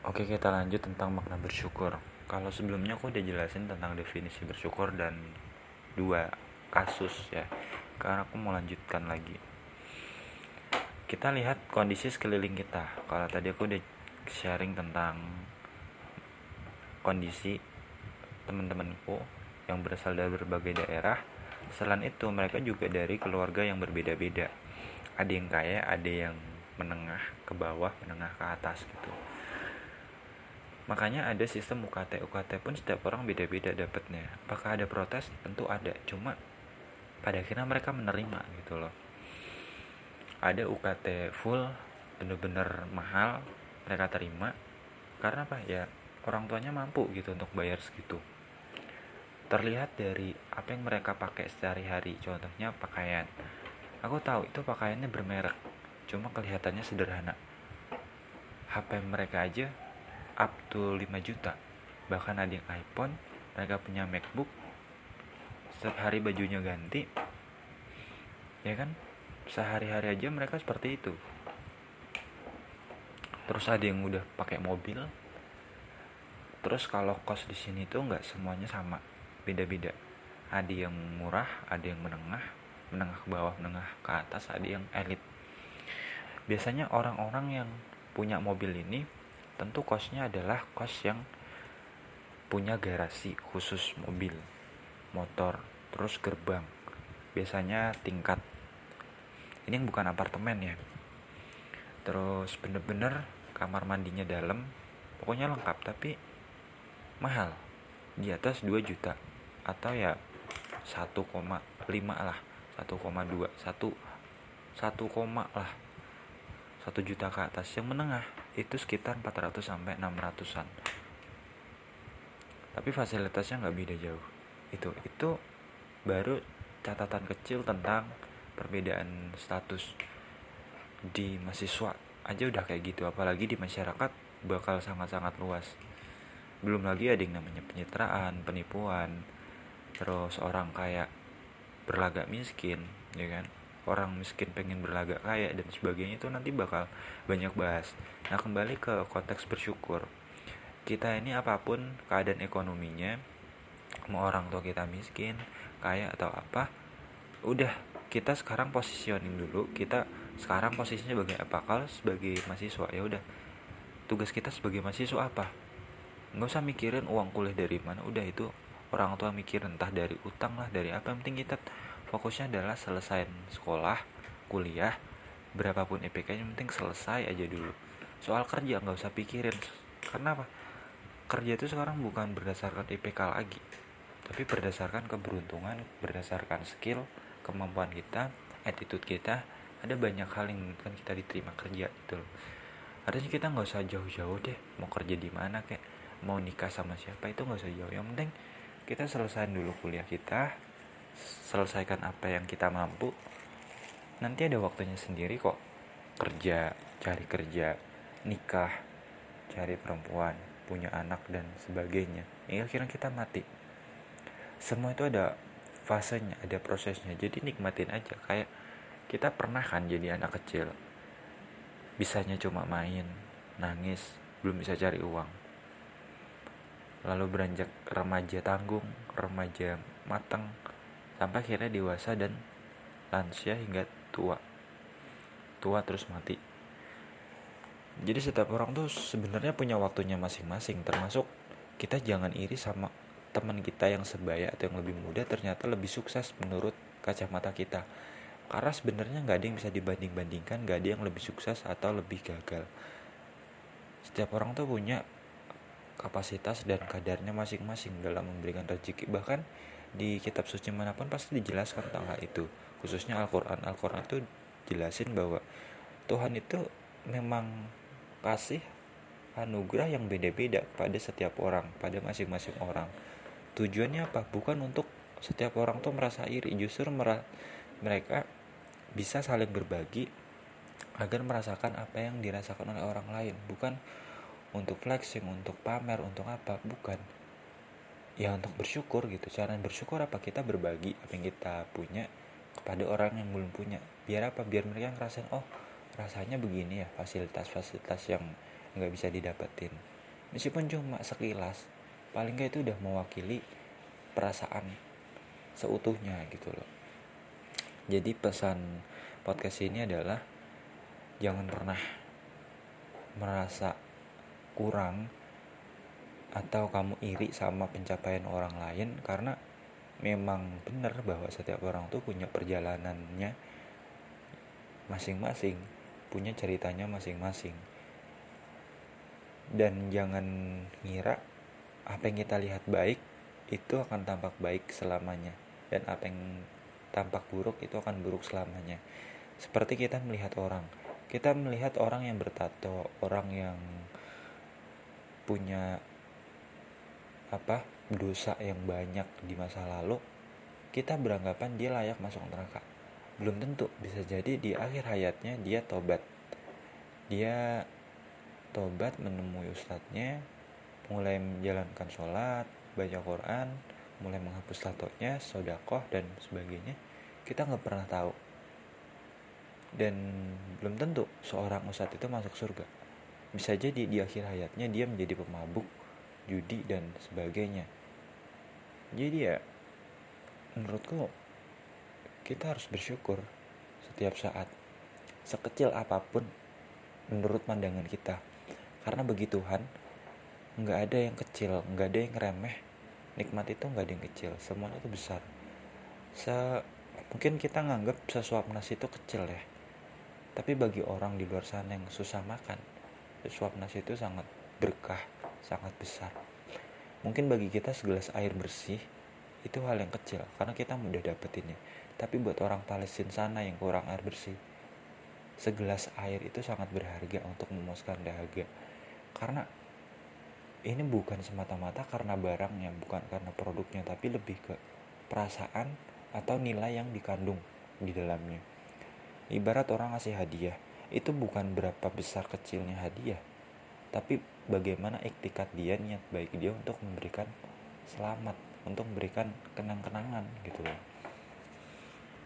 Oke kita lanjut tentang makna bersyukur. Kalau sebelumnya aku udah jelasin tentang definisi bersyukur dan dua kasus ya. Karena aku mau lanjutkan lagi. Kita lihat kondisi sekeliling kita. Kalau tadi aku udah sharing tentang kondisi teman-temanku yang berasal dari berbagai daerah Selain itu mereka juga dari keluarga yang berbeda-beda. Ada yang kaya, ada yang menengah ke bawah, menengah ke atas gitu Makanya ada sistem UKT. UKT pun setiap orang beda-beda dapatnya. Apakah ada protes? Tentu ada. Cuma pada akhirnya mereka menerima gitu loh. Ada UKT full, bener-bener mahal, mereka terima. Karena apa? Ya orang tuanya mampu gitu untuk bayar segitu. Terlihat dari apa yang mereka pakai sehari-hari. Contohnya pakaian. Aku tahu itu pakaiannya bermerek, cuma kelihatannya sederhana. HP mereka aja up to 5 juta. Bahkan ada yang iPhone mereka punya MacBook. Setiap hari bajunya ganti. Ya kan? Sehari-hari aja mereka seperti itu. Terus ada yang udah pakai mobil. Terus kalau kos di sini tuh nggak semuanya sama. Beda-beda. Ada yang murah ada yang menengah. Menengah ke bawah menengah ke atas ada yang elit. Biasanya orang-orang yang punya mobil ini tentu kosnya adalah kos yang punya garasi khusus mobil motor terus gerbang. Biasanya tingkat. Ini yang bukan apartemen ya. Terus bener-bener kamar mandinya dalam pokoknya lengkap tapi mahal. Di atas 2 juta atau ya 1,5 lah 1,2 1 1, lah 1 juta ke atas. Yang menengah itu sekitar 400 sampai 600-an tapi fasilitasnya nggak beda jauh. Itu itu baru catatan kecil tentang perbedaan status di mahasiswa aja udah kayak gitu. Apalagi di masyarakat bakal sangat-sangat luas. Belum lagi ada yang namanya penyitraan penipuan. Terus orang kayak berlagak miskin ya kan orang miskin pengen berlagak kaya dan sebagainya itu nanti bakal banyak bahas. Nah kembali ke konteks bersyukur. Kita ini apa pun keadaan ekonominya mau orang tua kita miskin kaya atau apa udah kita sekarang positioning dulu kita sekarang posisinya sebagai apa? Kalau sebagai mahasiswa ya udah. Tugas kita sebagai mahasiswa apa? Nggak usah mikirin uang kuliah dari mana udah itu orang tua mikir entah dari utang lah dari apa yang penting kita fokusnya adalah selesai sekolah kuliah berapapun IPK yang penting selesai aja dulu. Soal kerja nggak usah pikirin. Karena apa kerja itu sekarang bukan berdasarkan IPK lagi tapi berdasarkan keberuntungan berdasarkan skill kemampuan kita attitude kita. Ada banyak hal yang kan kita diterima kerja gitu loh. Kita nggak usah jauh-jauh deh mau kerja di mana kayak mau nikah sama siapa itu nggak usah jauh. Yang penting kita selesaiin dulu kuliah kita selesaikan apa yang kita mampu nanti ada waktunya sendiri kok. Kerja cari kerja nikah cari perempuan punya anak dan sebagainya. Hingga akhirnya kita mati. Semua itu ada fasenya ada prosesnya. Jadi nikmatin aja. Kayak kita pernah kan jadi anak kecil. Bisanya cuma main nangis belum bisa cari uang. Lalu beranjak remaja tanggung remaja matang sampai akhirnya dewasa dan lansia hingga tua. Tua terus mati. Jadi setiap orang tuh sebenarnya punya waktunya masing-masing termasuk kita jangan iri sama teman kita yang sebaya atau yang lebih muda ternyata lebih sukses menurut kacamata kita. Karena sebenarnya nggak ada yang bisa dibanding-bandingkan nggak ada yang lebih sukses atau lebih gagal. Setiap orang tuh punya kapasitas dan kadarnya masing-masing dalam memberikan rezeki. Bahkan di kitab suci mana pun pasti dijelaskan tentang hal itu. Khususnya Al-Quran. Al-Quran itu jelasin bahwa Tuhan itu memang kasih anugerah yang beda-beda pada setiap orang pada masing-masing orang. Tujuannya apa? Bukan untuk setiap orang tuh merasa iri. Justru mereka bisa saling berbagi agar merasakan apa yang dirasakan oleh orang lain. Bukan untuk flexing untuk pamer untuk apa. Bukan ya untuk bersyukur gitu. Cara bersyukur apa? Kita berbagi apa yang kita punya kepada orang yang belum punya. Biar apa? Biar mereka ngerasain oh rasanya begini ya fasilitas-fasilitas yang nggak bisa didapetin. Meskipun cuma sekilas paling nggak itu udah mewakili perasaan seutuhnya gitu loh. Jadi pesan podcast ini adalah jangan pernah merasa kurang atau kamu iri sama pencapaian orang lain karena memang benar bahwa setiap orang tuh punya perjalanannya masing-masing punya ceritanya masing-masing. Dan jangan ngira apa yang kita lihat baik itu akan tampak baik selamanya. Dan apa yang tampak buruk itu akan buruk selamanya. Seperti kita melihat orang. Kita melihat orang yang bertato orang yang punya apa dosa yang banyak di masa lalu kita beranggapan dia layak masuk neraka belum tentu bisa jadi di akhir hayatnya dia tobat dia tobat menemui ustadznya mulai menjalankan sholat, baca Quran, mulai menghapus tatonya, sodakoh dan sebagainya, kita nggak pernah tahu. Dan belum tentu seorang ustadz itu masuk surga. Bisa jadi di akhir hayatnya dia menjadi pemabuk, judi dan sebagainya. Jadi ya, menurutku kita harus bersyukur setiap saat, sekecil apa pun menurut pandangan kita. Karena bagi Tuhan, nggak ada yang kecil nggak ada yang remeh nikmat itu nggak ada yang kecil semuanya itu besar se mungkin kita nganggap sesuap nasi itu kecil ya tapi bagi orang di luar sana yang susah makan sesuap nasi itu sangat berkah sangat besar. Mungkin bagi kita segelas air bersih itu hal yang kecil karena kita mudah dapetinnya. Tapi buat orang Palestina sana yang kurang air bersih segelas air itu sangat berharga untuk memuaskan dahaga. Karena ini bukan semata-mata karena barangnya, bukan karena produknya, tapi lebih ke perasaan atau nilai yang dikandung di dalamnya. Ibarat orang ngasih hadiah, itu bukan berapa besar kecilnya hadiah, tapi bagaimana iktikat dia, niat baik dia untuk memberikan selamat, untuk memberikan kenang-kenangan gitu loh.